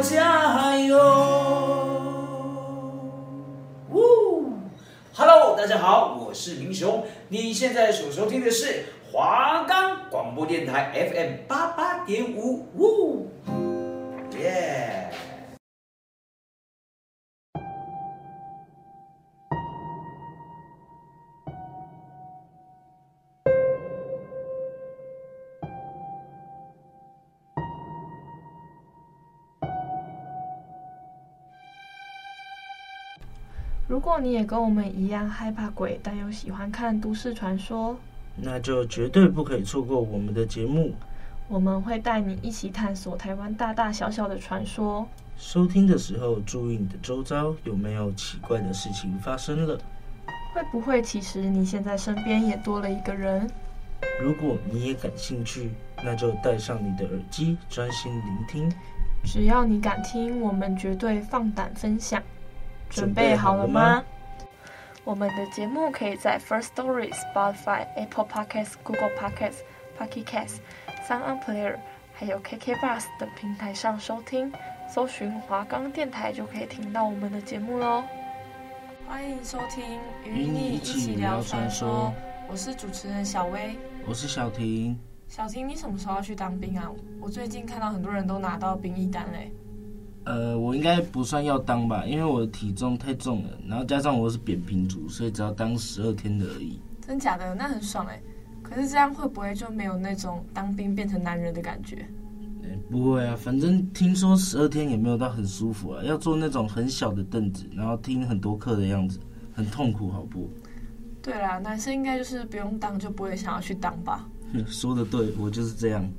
加油。呜，Hello，大家好，我是明雄，你现在所收听的是华冈广播电台 FM 八八点五，呜，耶。果你也跟我们一样害怕鬼，但又喜欢看都市传说，那就绝对不可以错过我们的节目。我们会带你一起探索台湾大大小小的传说。收听的时候，注意你的周遭有没有奇怪的事情发生了。会不会其实你现在身边也多了一个人？如果你也感兴趣，那就戴上你的耳机，专心聆听。只要你敢听，我们绝对放胆分享。准备好了吗？我们的节目可以在 First Story、Spotify、Apple Podcasts、Google Podcasts、Pocket Casts、Sound Player，还有 KK Bus 等平台上收听，搜寻华冈电台就可以听到我们的节目喽。欢迎收听《与你一起聊传说》，我是主持人小薇，我是小婷。小婷，你什么时候要去当兵啊？我最近看到很多人都拿到兵役单嘞。呃，我应该不算要当吧，因为我的体重太重了，然后加上我是扁平足，所以只要当十二天的而已。真假的？那很爽哎！可是这样会不会就没有那种当兵变成男人的感觉？不会啊，反正听说十二天也没有到很舒服啊，要坐那种很小的凳子，然后听很多课的样子，很痛苦，好不？对啦，男生应该就是不用当就不会想要去当吧？说的对，我就是这样。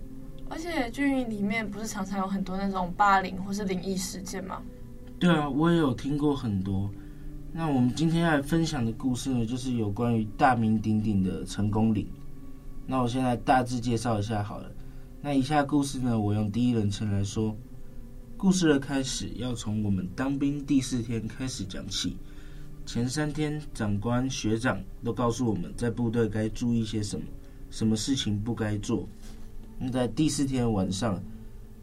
而且军营里面不是常常有很多那种霸凌或是灵异事件吗？对啊，我也有听过很多。那我们今天要分享的故事呢，就是有关于大名鼎鼎的成功岭。那我先来大致介绍一下好了。那以下故事呢，我用第一人称来说。故事的开始要从我们当兵第四天开始讲起。前三天，长官学长都告诉我们在部队该注意些什么，什么事情不该做。那在第四天晚上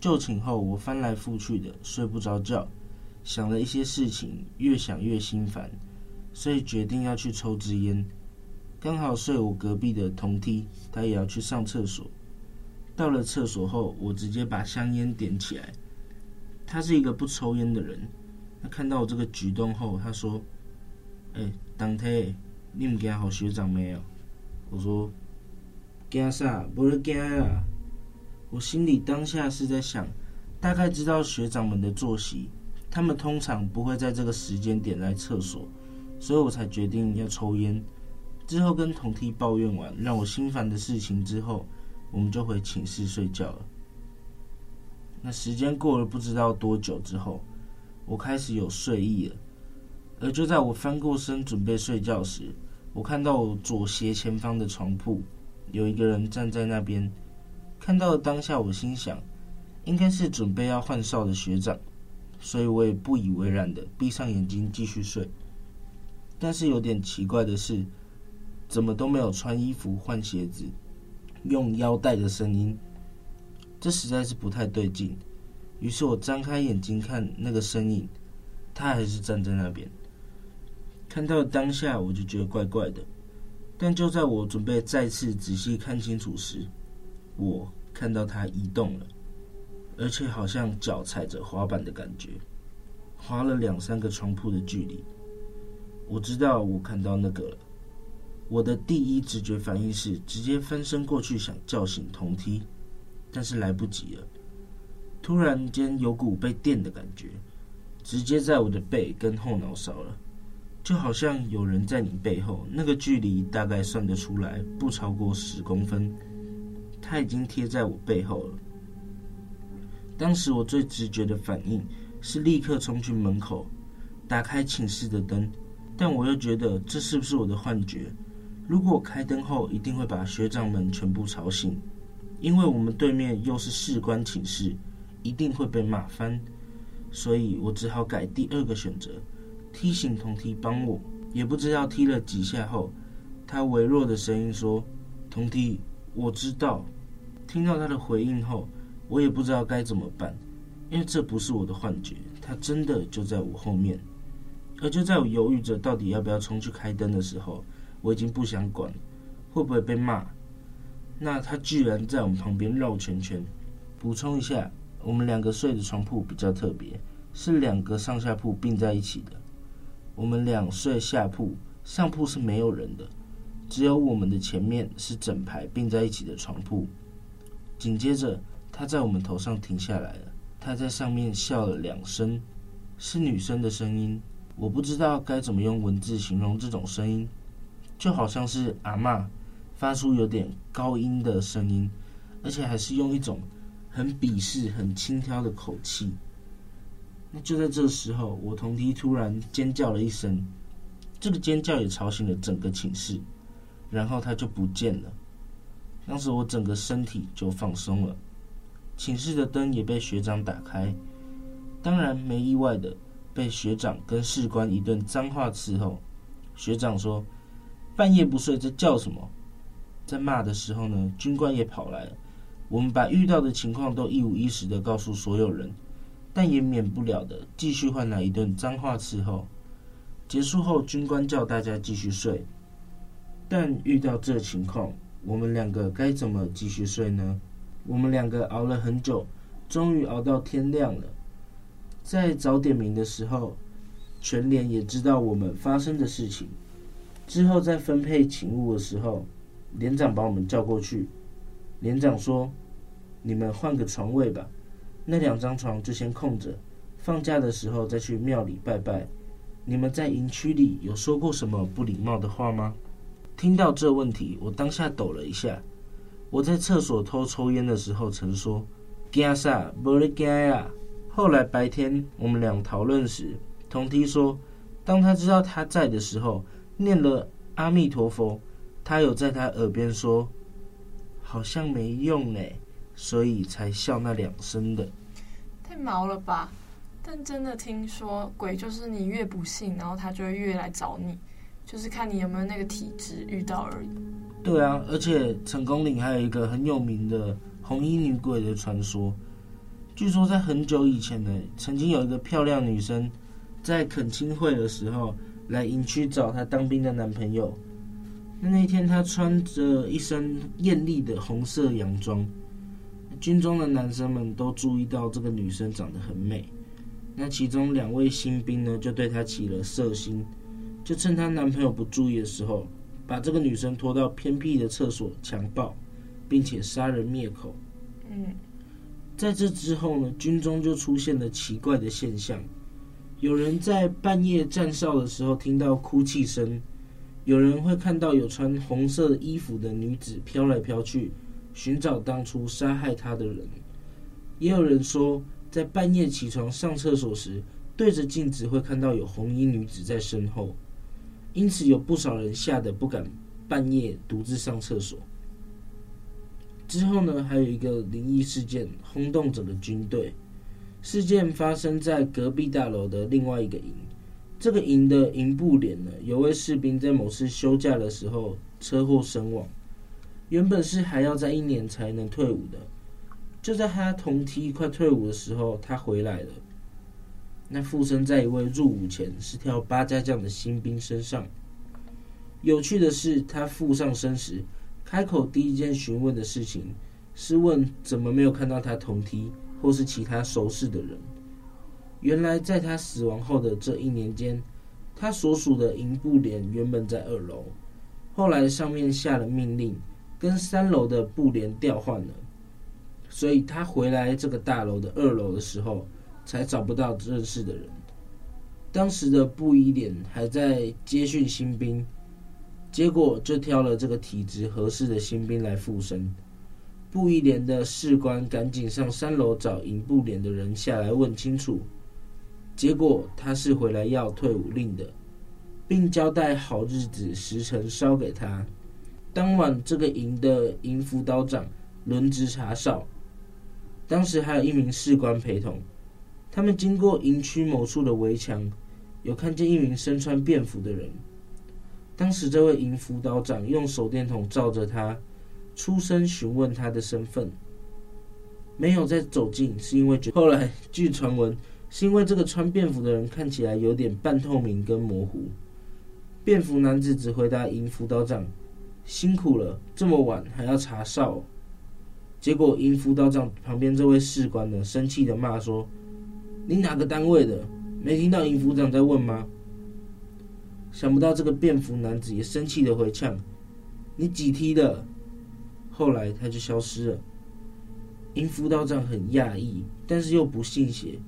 就寝后，我翻来覆去的睡不着觉，想了一些事情，越想越心烦，所以决定要去抽支烟。刚好睡我隔壁的同梯，他也要去上厕所。到了厕所后，我直接把香烟点起来。他是一个不抽烟的人，他看到我这个举动后，他说：“哎、欸，当梯，你唔惊好学长没有？”我说：“惊啥？不是惊啊。”我心里当下是在想，大概知道学长们的作息，他们通常不会在这个时间点来厕所，所以我才决定要抽烟。之后跟同梯抱怨完让我心烦的事情之后，我们就回寝室睡觉了。那时间过了不知道多久之后，我开始有睡意了，而就在我翻过身准备睡觉时，我看到我左斜前方的床铺有一个人站在那边。看到当下，我心想，应该是准备要换哨的学长，所以我也不以为然的闭上眼睛继续睡。但是有点奇怪的是，怎么都没有穿衣服、换鞋子、用腰带的声音，这实在是不太对劲。于是我张开眼睛看那个身影，他还是站在那边。看到当下，我就觉得怪怪的。但就在我准备再次仔细看清楚时，我看到他移动了，而且好像脚踩着滑板的感觉，滑了两三个床铺的距离。我知道我看到那个了。我的第一直觉反应是直接翻身过去想叫醒同梯，但是来不及了。突然间有股被电的感觉，直接在我的背跟后脑勺了，就好像有人在你背后。那个距离大概算得出来，不超过十公分。他已经贴在我背后了。当时我最直觉的反应是立刻冲去门口，打开寝室的灯，但我又觉得这是不是我的幻觉？如果我开灯后，一定会把学长们全部吵醒，因为我们对面又是士官寝室，一定会被骂翻。所以我只好改第二个选择，踢醒童梯帮我。也不知道踢了几下后，他微弱的声音说：“童梯，我知道。”听到他的回应后，我也不知道该怎么办，因为这不是我的幻觉，他真的就在我后面。而就在我犹豫着到底要不要冲去开灯的时候，我已经不想管会不会被骂。那他居然在我们旁边绕圈圈。补充一下，我们两个睡的床铺比较特别，是两个上下铺并在一起的。我们两睡下铺，上铺是没有人的，只有我们的前面是整排并在一起的床铺。紧接着，他在我们头上停下来了，他在上面笑了两声，是女生的声音。我不知道该怎么用文字形容这种声音，就好像是阿嬷发出有点高音的声音，而且还是用一种很鄙视、很轻佻的口气。那就在这时候，我同梯突然尖叫了一声，这个尖叫也吵醒了整个寝室，然后他就不见了。当时我整个身体就放松了，寝室的灯也被学长打开，当然没意外的。被学长跟士官一顿脏话伺候，学长说：“半夜不睡在叫什么？”在骂的时候呢，军官也跑来了。我们把遇到的情况都一五一十的告诉所有人，但也免不了的继续换来一顿脏话伺候。结束后，军官叫大家继续睡，但遇到这情况，我们两个该怎么继续睡呢？我们两个熬了很久，终于熬到天亮了。在早点名的时候，全连也知道我们发生的事情。之后在分配勤务的时候，连长把我们叫过去。连长说：“你们换个床位吧，那两张床就先空着，放假的时候再去庙里拜拜。”你们在营区里有说过什么不礼貌的话吗？听到这问题，我当下抖了一下。我在厕所偷抽烟的时候曾说：“惊啥？没得惊呀。”后来白天我们俩讨论时，同梯说，当他知道他在的时候，念了阿弥陀佛，他有在他耳边说，好像没用哎，所以才笑那两声的。太毛了吧？但真的听说鬼就是你越不信，然后他就会越来找你，就是看你有没有那个体质遇到而已。对啊，而且成功岭还有一个很有名的红衣女鬼的传说。据说在很久以前呢，曾经有一个漂亮女生，在恳亲会的时候来营区找她当兵的男朋友。那那天她穿着一身艳丽的红色洋装，军中的男生们都注意到这个女生长得很美。那其中两位新兵呢，就对她起了色心，就趁她男朋友不注意的时候，把这个女生拖到偏僻的厕所强暴，并且杀人灭口。嗯。在这之后呢，军中就出现了奇怪的现象：有人在半夜站哨的时候听到哭泣声，有人会看到有穿红色衣服的女子飘来飘去，寻找当初杀害她的人；也有人说，在半夜起床上厕所时，对着镜子会看到有红衣女子在身后。因此，有不少人吓得不敢半夜独自上厕所。之后呢，还有一个灵异事件轰动整个军队。事件发生在隔壁大楼的另外一个营。这个营的营部连呢，有位士兵在某次休假的时候车祸身亡。原本是还要在一年才能退伍的，就在他同梯快退伍的时候，他回来了。那附身在一位入伍前是跳八家将的新兵身上。有趣的是，他附上身时。开口第一件询问的事情是问怎么没有看到他同梯或是其他熟识的人。原来在他死亡后的这一年间，他所属的营部连原本在二楼，后来上面下了命令，跟三楼的部连调换了，所以他回来这个大楼的二楼的时候，才找不到认识的人。当时的布衣连还在接训新兵。结果就挑了这个体质合适的新兵来附身。布衣连的士官赶紧上三楼找营部连的人下来问清楚。结果他是回来要退伍令的，并交代好日子时辰烧给他。当晚这个营的营辅导长轮值查哨，当时还有一名士官陪同。他们经过营区某处的围墙，有看见一名身穿便服的人。当时，这位营辅导长用手电筒照着他，出声询问他的身份。没有再走近，是因为觉后来据传闻，是因为这个穿便服的人看起来有点半透明跟模糊。便服男子只回答营辅导长：“辛苦了，这么晚还要查哨。”结果营辅导长旁边这位士官呢，生气的骂说：“你哪个单位的？没听到营副长在问吗？”想不到这个便服男子也生气的回呛：“你几梯的？”后来他就消失了。营辅导长很讶异，但是又不信邪。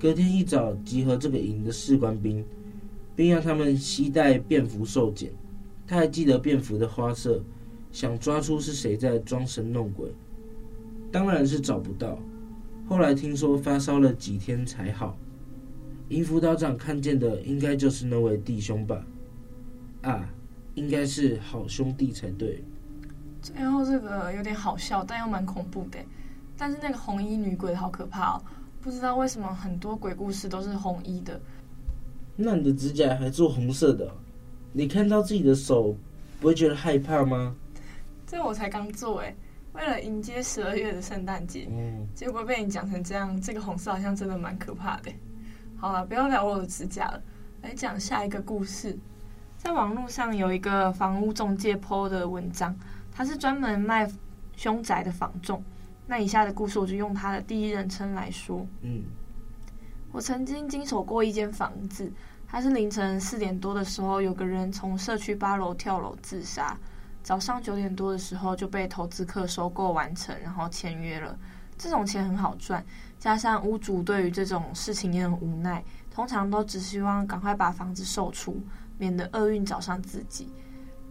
隔天一早，集合这个营的士官兵。并让他们携带便服受检。他还记得便服的花色，想抓出是谁在装神弄鬼，当然是找不到。后来听说发烧了几天才好。银辅导长看见的应该就是那位弟兄吧？啊，应该是好兄弟才对。最后这个有点好笑，但又蛮恐怖的。但是那个红衣女鬼好可怕哦！不知道为什么很多鬼故事都是红衣的。那你的指甲还做红色的，你看到自己的手不会觉得害怕吗？这我才刚做哎，为了迎接十二月的圣诞节，嗯，结果被你讲成这样，这个红色好像真的蛮可怕的。好了，不要聊我的指甲了，来讲下一个故事。在网络上有一个房屋中介 PO 的文章，他是专门卖凶宅的房仲。那以下的故事我就用他的第一人称来说，嗯。我曾经经手过一间房子，它是凌晨四点多的时候，有个人从社区八楼跳楼自杀，早上九点多的时候就被投资客收购完成，然后签约了。这种钱很好赚，加上屋主对于这种事情也很无奈，通常都只希望赶快把房子售出，免得厄运找上自己。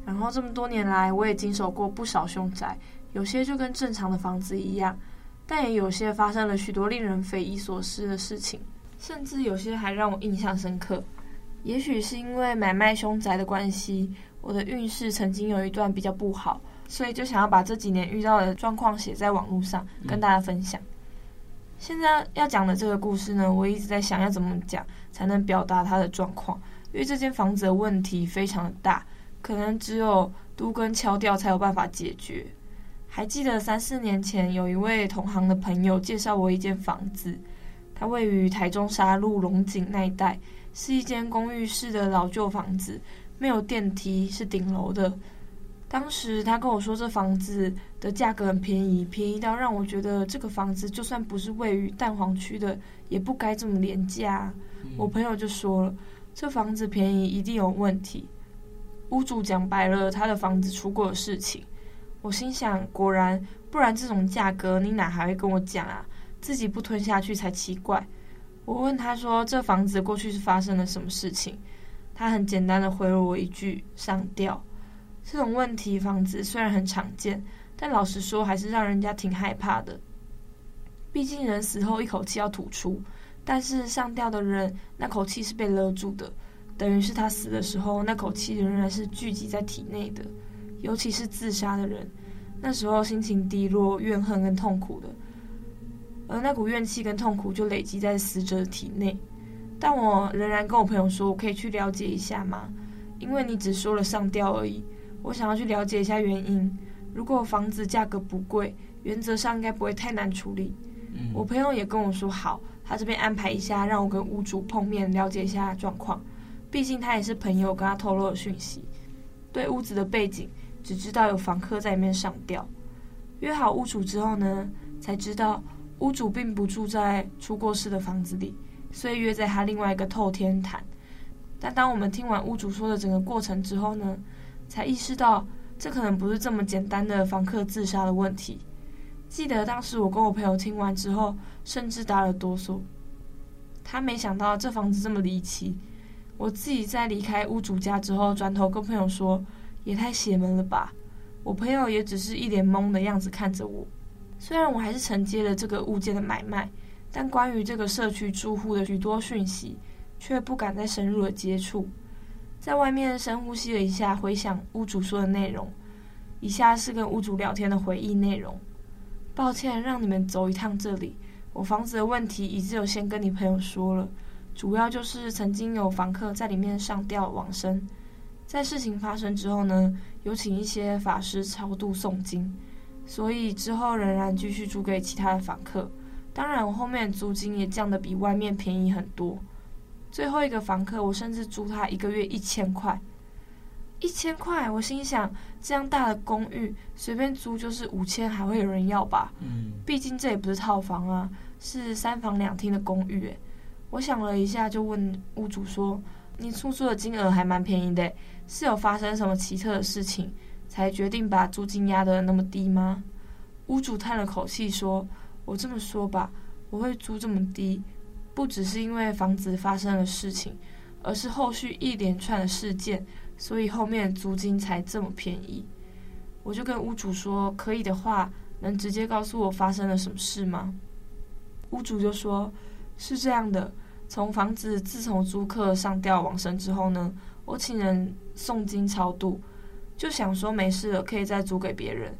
然后这么多年来，我也经手过不少凶宅，有些就跟正常的房子一样，但也有些发生了许多令人匪夷所思的事情。甚至有些还让我印象深刻，也许是因为买卖凶宅的关系，我的运势曾经有一段比较不好，所以就想要把这几年遇到的状况写在网络上跟大家分享。现在要讲的这个故事呢，我一直在想要怎么讲才能表达它的状况，因为这间房子的问题非常的大，可能只有都跟敲掉才有办法解决。还记得三四年前，有一位同行的朋友介绍我一间房子。它位于台中沙鹿龙井那一带，是一间公寓式的老旧房子，没有电梯，是顶楼的。当时他跟我说，这房子的价格很便宜，便宜到让我觉得这个房子就算不是位于蛋黄区的，也不该这么廉价。我朋友就说了，这房子便宜一定有问题。屋主讲白了，他的房子出过的事情。我心想，果然，不然这种价格你哪还会跟我讲啊？自己不吞下去才奇怪。我问他说：“这房子过去是发生了什么事情？”他很简单的回了我一句：“上吊。”这种问题房子虽然很常见，但老实说还是让人家挺害怕的。毕竟人死后一口气要吐出，但是上吊的人那口气是被勒住的，等于是他死的时候那口气仍然是聚集在体内的。尤其是自杀的人，那时候心情低落、怨恨跟痛苦的。而那股怨气跟痛苦就累积在死者的体内，但我仍然跟我朋友说，我可以去了解一下吗？因为你只说了上吊而已，我想要去了解一下原因。如果房子价格不贵，原则上应该不会太难处理。嗯。我朋友也跟我说好，他这边安排一下，让我跟屋主碰面，了解一下状况。毕竟他也是朋友，跟他透露了讯息，对屋子的背景只知道有房客在里面上吊。约好屋主之后呢，才知道。屋主并不住在出过事的房子里，所以约在他另外一个透天谈。但当我们听完屋主说的整个过程之后呢，才意识到这可能不是这么简单的房客自杀的问题。记得当时我跟我朋友听完之后，甚至打了哆嗦。他没想到这房子这么离奇。我自己在离开屋主家之后，转头跟朋友说：“也太邪门了吧！”我朋友也只是一脸懵的样子看着我。虽然我还是承接了这个物件的买卖，但关于这个社区住户的许多讯息，却不敢再深入的接触。在外面深呼吸了一下，回想屋主说的内容，以下是跟屋主聊天的回忆内容。抱歉让你们走一趟这里，我房子的问题已经有先跟你朋友说了，主要就是曾经有房客在里面上吊往生，在事情发生之后呢，有请一些法师超度诵经。所以之后仍然继续租给其他的房客。当然，我后面租金也降得比外面便宜很多。最后一个房客，我甚至租他一个月一千块。一千块，我心想，这样大的公寓随便租就是五千，还会有人要吧？嗯，毕竟这也不是套房啊，是三房两厅的公寓。诶，我想了一下，就问屋主说：“你出租的金额还蛮便宜的，是有发生什么奇特的事情，才决定把租金压得那么低吗？”屋主叹了口气说：“我这么说吧，我会租这么低，不只是因为房子发生了事情，而是后续一连串的事件。”所以后面租金才这么便宜，我就跟屋主说，可以的话，能直接告诉我发生了什么事吗？屋主就说，是这样的，从房子自从租客上吊往生之后呢，我请人诵经超度，就想说没事了，可以再租给别人。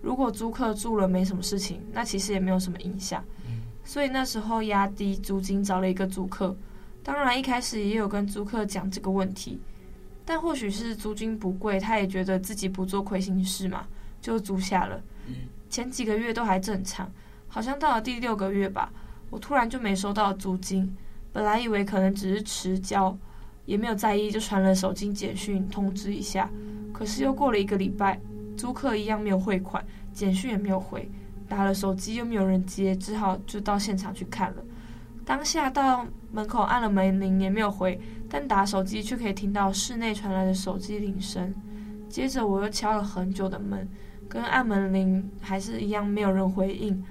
如果租客住了没什么事情，那其实也没有什么影响。所以那时候压低租金找了一个租客，当然一开始也有跟租客讲这个问题。但或许是租金不贵，他也觉得自己不做亏心事嘛，就租下了。前几个月都还正常，好像到了第六个月吧，我突然就没收到租金。本来以为可能只是迟交，也没有在意，就传了手机简讯通知一下。可是又过了一个礼拜，租客一样没有汇款，简讯也没有回，打了手机又没有人接，只好就到现场去看了。当下到门口按了门铃，也没有回。但打手机却可以听到室内传来的手机铃声，接着我又敲了很久的门，跟按门铃还是一样没有人回应。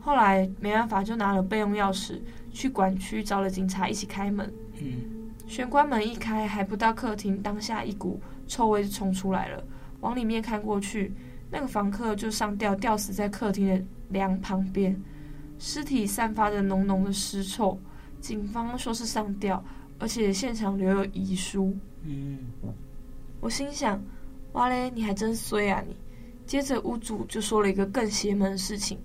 后来没办法，就拿了备用钥匙去管区找了警察一起开门。嗯，玄关门一开，还不到客厅，当下一股臭味就冲出来了。往里面看过去，那个房客就上吊吊死在客厅的梁旁边，尸体散发着浓浓的尸臭。警方说是上吊。而且现场留有遗书。嗯，我心想，哇嘞，你还真衰啊你！接着屋主就说了一个更邪门的事情。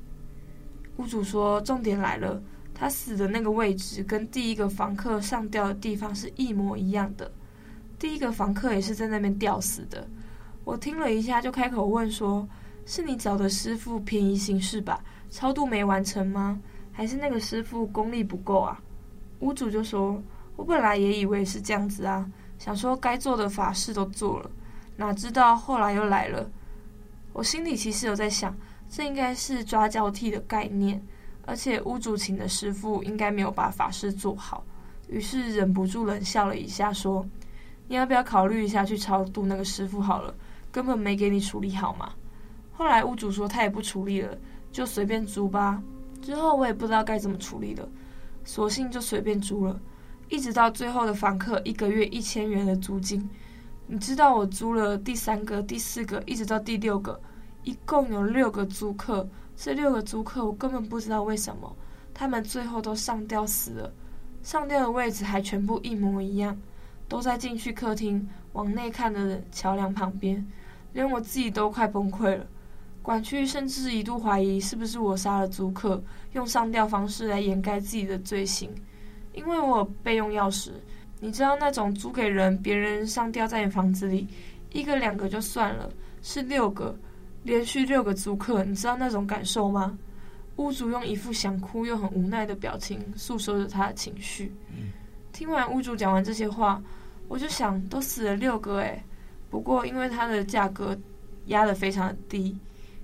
屋主说，重点来了，他死的那个位置跟第一个房客上吊的地方是一模一样的。第一个房客也是在那边吊死的。我听了一下，就开口问说：“是你找的师傅便宜行事吧？超度没完成吗？还是那个师傅功力不够啊？”屋主就说。我本来也以为是这样子啊，想说该做的法事都做了，哪知道后来又来了。我心里其实有在想，这应该是抓交替的概念，而且屋主请的师傅应该没有把法事做好，于是忍不住冷笑了一下，说：“你要不要考虑一下去超度那个师傅好了？根本没给你处理好嘛。”后来屋主说他也不处理了，就随便租吧。之后我也不知道该怎么处理了，索性就随便租了。一直到最后的房客一个月一千元的租金，你知道我租了第三个、第四个，一直到第六个，一共有六个租客。这六个租客我根本不知道为什么，他们最后都上吊死了，上吊的位置还全部一模一样，都在进去客厅往内看的桥梁旁边，连我自己都快崩溃了。管区甚至一度怀疑是不是我杀了租客，用上吊方式来掩盖自己的罪行。因为我备用钥匙，你知道那种租给人，别人上吊在你房子里，一个两个就算了，是六个，连续六个租客，你知道那种感受吗？屋主用一副想哭又很无奈的表情诉说着他的情绪。听完屋主讲完这些话，我就想，都死了六个诶，不过因为它的价格压得非常低，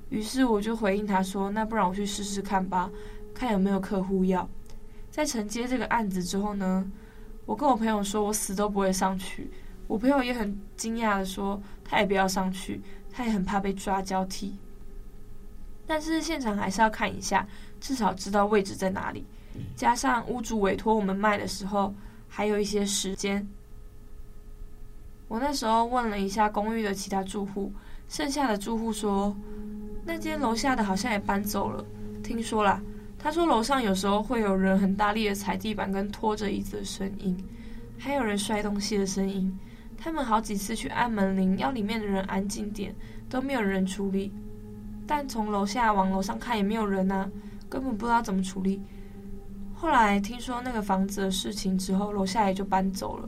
于是我就回应他说，那不然我去试试看吧，看有没有客户要。在承接这个案子之后呢，我跟我朋友说，我死都不会上去。我朋友也很惊讶的说，他也不要上去，他也很怕被抓交替。但是现场还是要看一下，至少知道位置在哪里。加上屋主委托我们卖的时候，还有一些时间。我那时候问了一下公寓的其他住户，剩下的住户说，那间楼下的好像也搬走了，听说啦。他说：“楼上有时候会有人很大力的踩地板跟拖着椅子的声音，还有人摔东西的声音。他们好几次去按门铃，要里面的人安静点，都没有人处理。但从楼下往楼上看也没有人啊，根本不知道怎么处理。后来听说那个房子的事情之后，楼下也就搬走了。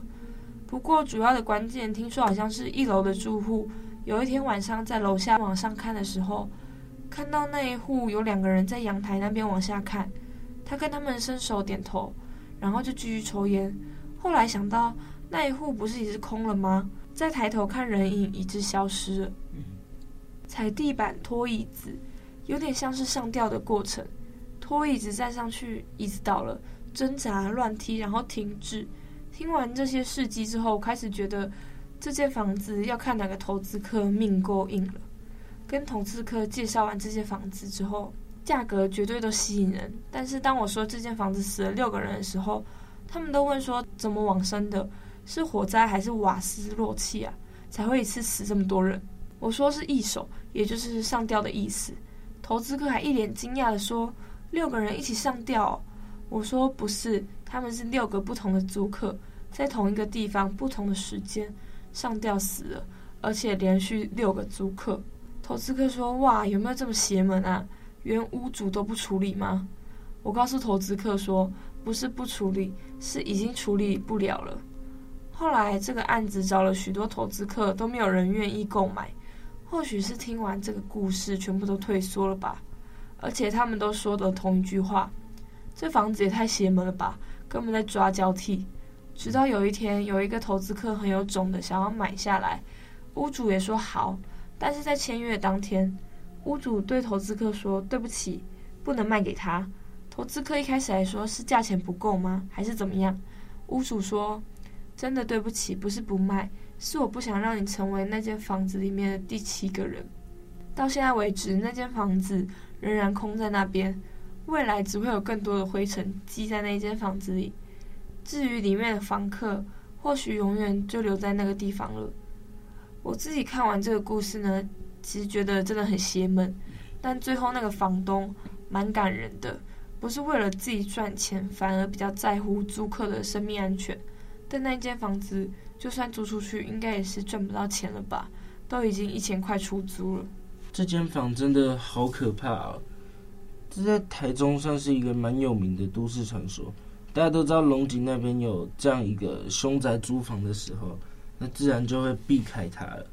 不过主要的关键，听说好像是一楼的住户，有一天晚上在楼下往上看的时候。”看到那一户有两个人在阳台那边往下看，他跟他们伸手点头，然后就继续抽烟。后来想到那一户不是已经空了吗？再抬头看人影已经消失了。踩地板拖椅子，有点像是上吊的过程。拖椅子站上去，椅子倒了，挣扎乱踢，然后停止。听完这些事迹之后，开始觉得这间房子要看哪个投资客命够硬了。跟投资客介绍完这间房子之后，价格绝对都吸引人。但是当我说这间房子死了六个人的时候，他们都问说怎么往生的？是火灾还是瓦斯漏气啊？才会一次死这么多人？我说是异手，也就是上吊的意思。投资客还一脸惊讶地说：“六个人一起上吊哦？”我说不是，他们是六个不同的租客，在同一个地方、不同的时间上吊死了，而且连续六个租客。投资客说：“哇，有没有这么邪门啊？原屋主都不处理吗？”我告诉投资客说：“不是不处理，是已经处理不了了。”后来这个案子找了许多投资客，都没有人愿意购买。或许是听完这个故事，全部都退缩了吧。而且他们都说的同一句话：“这房子也太邪门了吧，根本在抓交替。”直到有一天，有一个投资客很有种的想要买下来，屋主也说好。但是在签约当天，屋主对投资客说：“对不起，不能卖给他。”投资客一开始还说是价钱不够吗？还是怎么样？屋主说。真的对不起，不是不卖，是我不想让你成为那间房子里面的第七个人。到现在为止，那间房子仍然空在那边，未来只会有更多的灰尘积在那间房子里。至于里面的房客，或许永远就留在那个地方了。我自己看完这个故事呢，其实觉得真的很邪门，但最后那个房东蛮感人的，不是为了自己赚钱，反而比较在乎租客的生命安全。但那间房子就算租出去，应该也是赚不到钱了吧？都已经一千块出租了。这间房真的好可怕哦！这在台中算是一个蛮有名的都市传说。大家都知道龙井那边有这样一个凶宅租房的时候，那自然就会避开它了。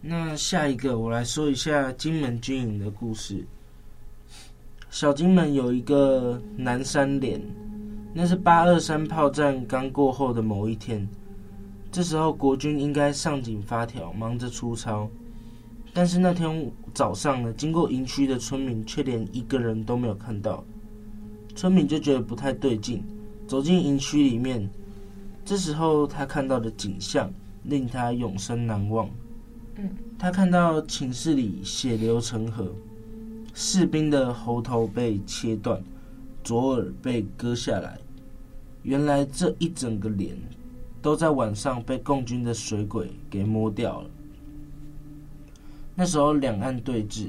那下一个，我来说一下金门军营的故事。小金门有一个南山连。那是八二三炮战刚过后的某一天，这时候国军应该上紧发条，忙着出操。但是那天早上呢，经过营区的村民却连一个人都没有看到。村民就觉得不太对劲，走进营区里面。这时候他看到的景象令他永生难忘。嗯，他看到寝室里血流成河，士兵的喉头被切断，左耳被割下来。原来这一整个连都在晚上被共军的水鬼给摸掉了。那时候两岸对峙，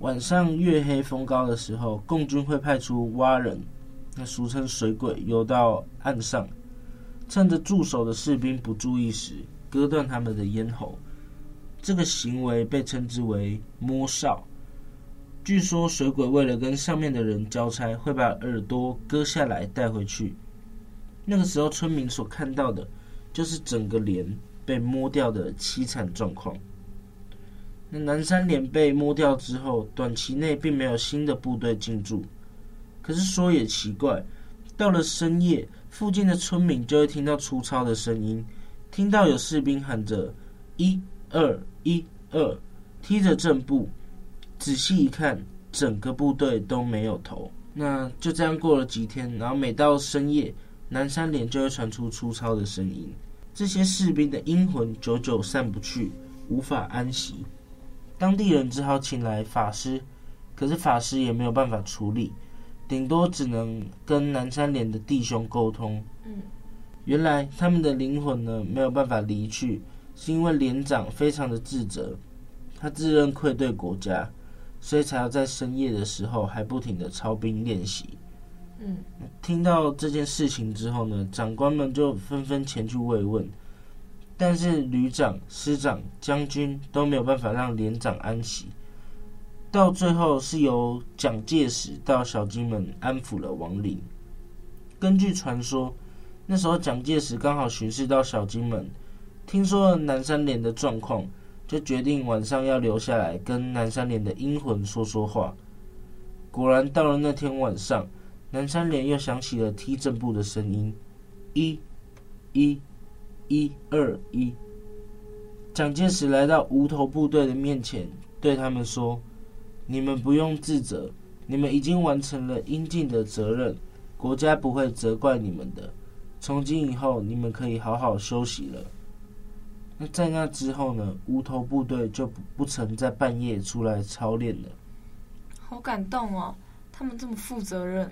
晚上月黑风高的时候，共军会派出蛙人，那俗称水鬼，游到岸上，趁着驻守的士兵不注意时，割断他们的咽喉。这个行为被称之为摸哨。据说水鬼为了跟上面的人交差，会把耳朵割下来带回去。那个时候，村民所看到的，就是整个连被摸掉的凄惨状况。那南山连被摸掉之后，短期内并没有新的部队进驻。可是说也奇怪，到了深夜，附近的村民就会听到粗糙的声音，听到有士兵喊着“一二一二”，踢着正步。仔细一看，整个部队都没有头。那就这样过了几天，然后每到深夜，南山连就会传出粗糙的声音，这些士兵的阴魂久久散不去，无法安息。当地人只好请来法师，可是法师也没有办法处理，顶多只能跟南山连的弟兄沟通。嗯，原来他们的灵魂呢，没有办法离去，是因为连长非常的自责，他自认愧对国家，所以才要在深夜的时候还不停的操兵练习。嗯，听到这件事情之后呢，长官们就纷纷前去慰问，但是旅长、师长、将军都没有办法让连长安息。到最后是由蒋介石到小金门安抚了亡灵。根据传说，那时候蒋介石刚好巡视到小金门，听说了南山连的状况，就决定晚上要留下来跟南山连的阴魂说说话。果然到了那天晚上，南山连又响起了踢正步的声音，一、一、一二一。蒋介石来到无头部队的面前，对他们说：“你们不用自责，你们已经完成了应尽的责任，国家不会责怪你们的。从今以后，你们可以好好休息了。”那在那之后呢？无头部队就不不曾在半夜出来操练了。好感动哦，他们这么负责任。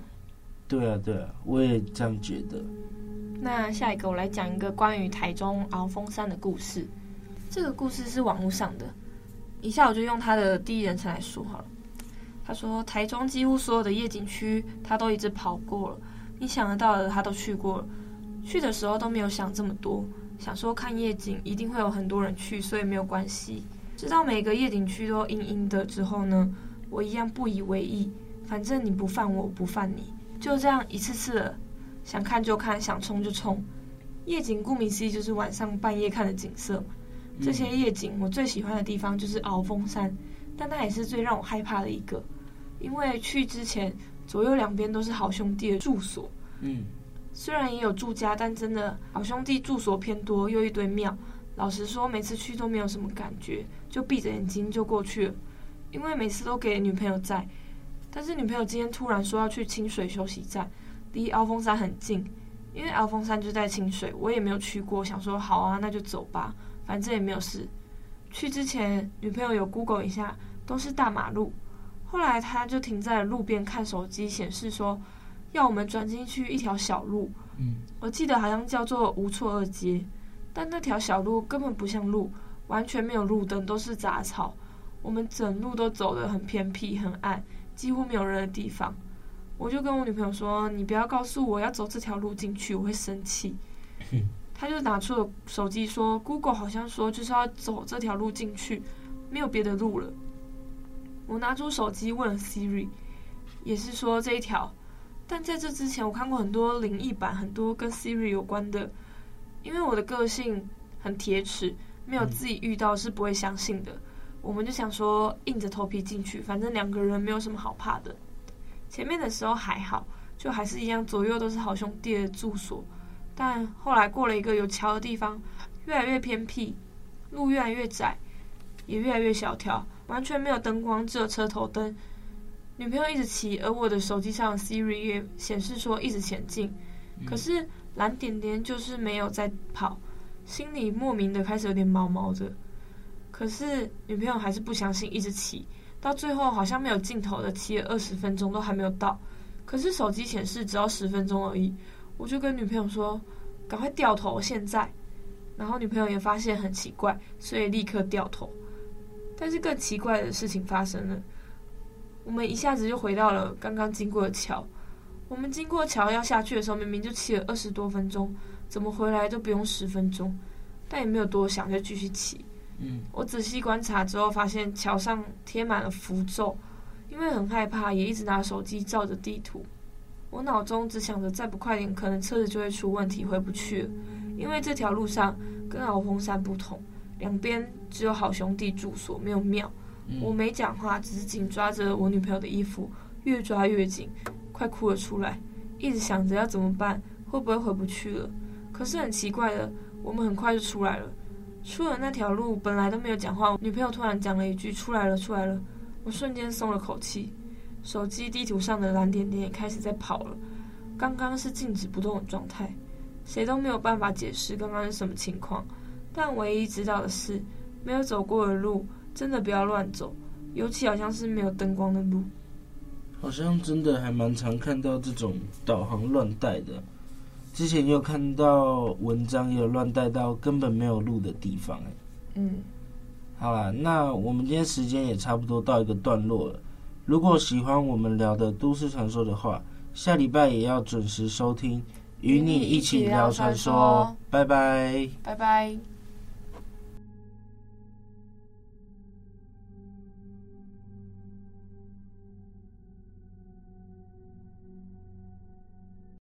对啊，对啊，我也这样觉得。那下一个，我来讲一个关于台中鳌峰山的故事。这个故事是网络上的，以下我就用他的第一人称来说好了。他说，台中几乎所有的夜景区，他都一直跑过了，你想得到的他都去过了。去的时候都没有想这么多，想说看夜景一定会有很多人去，所以没有关系。直到每个夜景区都阴阴的之后呢，我一样不以为意，反正你不犯我，我不犯你，就这样一次次的想看就看，想冲就冲。夜景顾名思义就是晚上半夜看的景色。这些夜景，我最喜欢的地方就是鳌峰山，但那也是最让我害怕的一个，因为去之前左右两边都是好兄弟的住所。嗯，虽然也有住家，但真的好兄弟住所偏多，又一堆庙。老实说，每次去都没有什么感觉，就闭着眼睛就过去了。因为每次都给女朋友在，但是女朋友今天突然说要去清水休息站，离鳌峰山很近，因为鳌峰山就在清水，我也没有去过，想说好啊，那就走吧。反正也没有事。去之前，女朋友有 Google 一下，都是大马路。后来她就停在路边看手机，显示说要我们转进去一条小路。嗯，我记得好像叫做吴厝二街，但那条小路根本不像路，完全没有路灯，都是杂草。我们整路都走得很偏僻、很暗，几乎没有人的地方。我就跟我女朋友说：“你不要告诉我要走这条路进去，我会生气。”她就拿出了手机说：“Google 好像说就是要走这条路进去，没有别的路了。”我拿出手机问了 Siri，也是说这一条。但在这之前，我看过很多灵异版，很多跟 Siri 有关的。因为我的个性很铁齿，没有自己遇到是不会相信的。我们就想说硬着头皮进去，反正两个人没有什么好怕的。前面的时候还好，就还是一样，左右都是好兄弟的住所。但后来过了一个有桥的地方，越来越偏僻，路越来越窄，也越来越小条，完全没有灯光，只有车头灯。女朋友一直骑，而我的手机上 Siri 也显示说一直前进，可是蓝点点就是没有在跑，心里莫名的开始有点毛毛的。可是女朋友还是不相信，一直骑，到最后好像没有尽头的骑了二十分钟都还没有到，可是手机显示只要十分钟而已。我就跟女朋友说：“赶快掉头，现在。”然后女朋友也发现很奇怪，所以立刻掉头。但是更奇怪的事情发生了，我们一下子就回到了刚刚经过的桥。我们经过桥要下去的时候，明明就骑了二十多分钟，怎么回来都不用十分钟？但也没有多想，就继续骑。嗯，我仔细观察之后，发现桥上贴满了符咒，因为很害怕，也一直拿手机照着地图。我脑中只想着再不快点，可能车子就会出问题，回不去了。因为这条路上跟鳌峰山不同，两边只有好兄弟住所，没有庙。我没讲话，只是紧抓着我女朋友的衣服，越抓越紧，快哭了出来。一直想着要怎么办，会不会回不去了？可是很奇怪的，我们很快就出来了。出了那条路，本来都没有讲话，女朋友突然讲了一句：“出来了，出来了。”我瞬间松了口气。手机地图上的蓝点点也开始在跑了，刚刚是静止不动的状态，谁都没有办法解释刚刚是什么情况。但唯一知道的是，没有走过的路真的不要乱走，尤其好像是没有灯光的路。好像真的还蛮常看到这种导航乱带的，之前也有看到文章，也有乱带到根本没有路的地方。嗯，好啦，那我们今天时间也差不多到一个段落了。如果喜欢我们聊的都市传说的话，下礼拜也要准时收听，与你一起聊传说。拜拜，拜拜。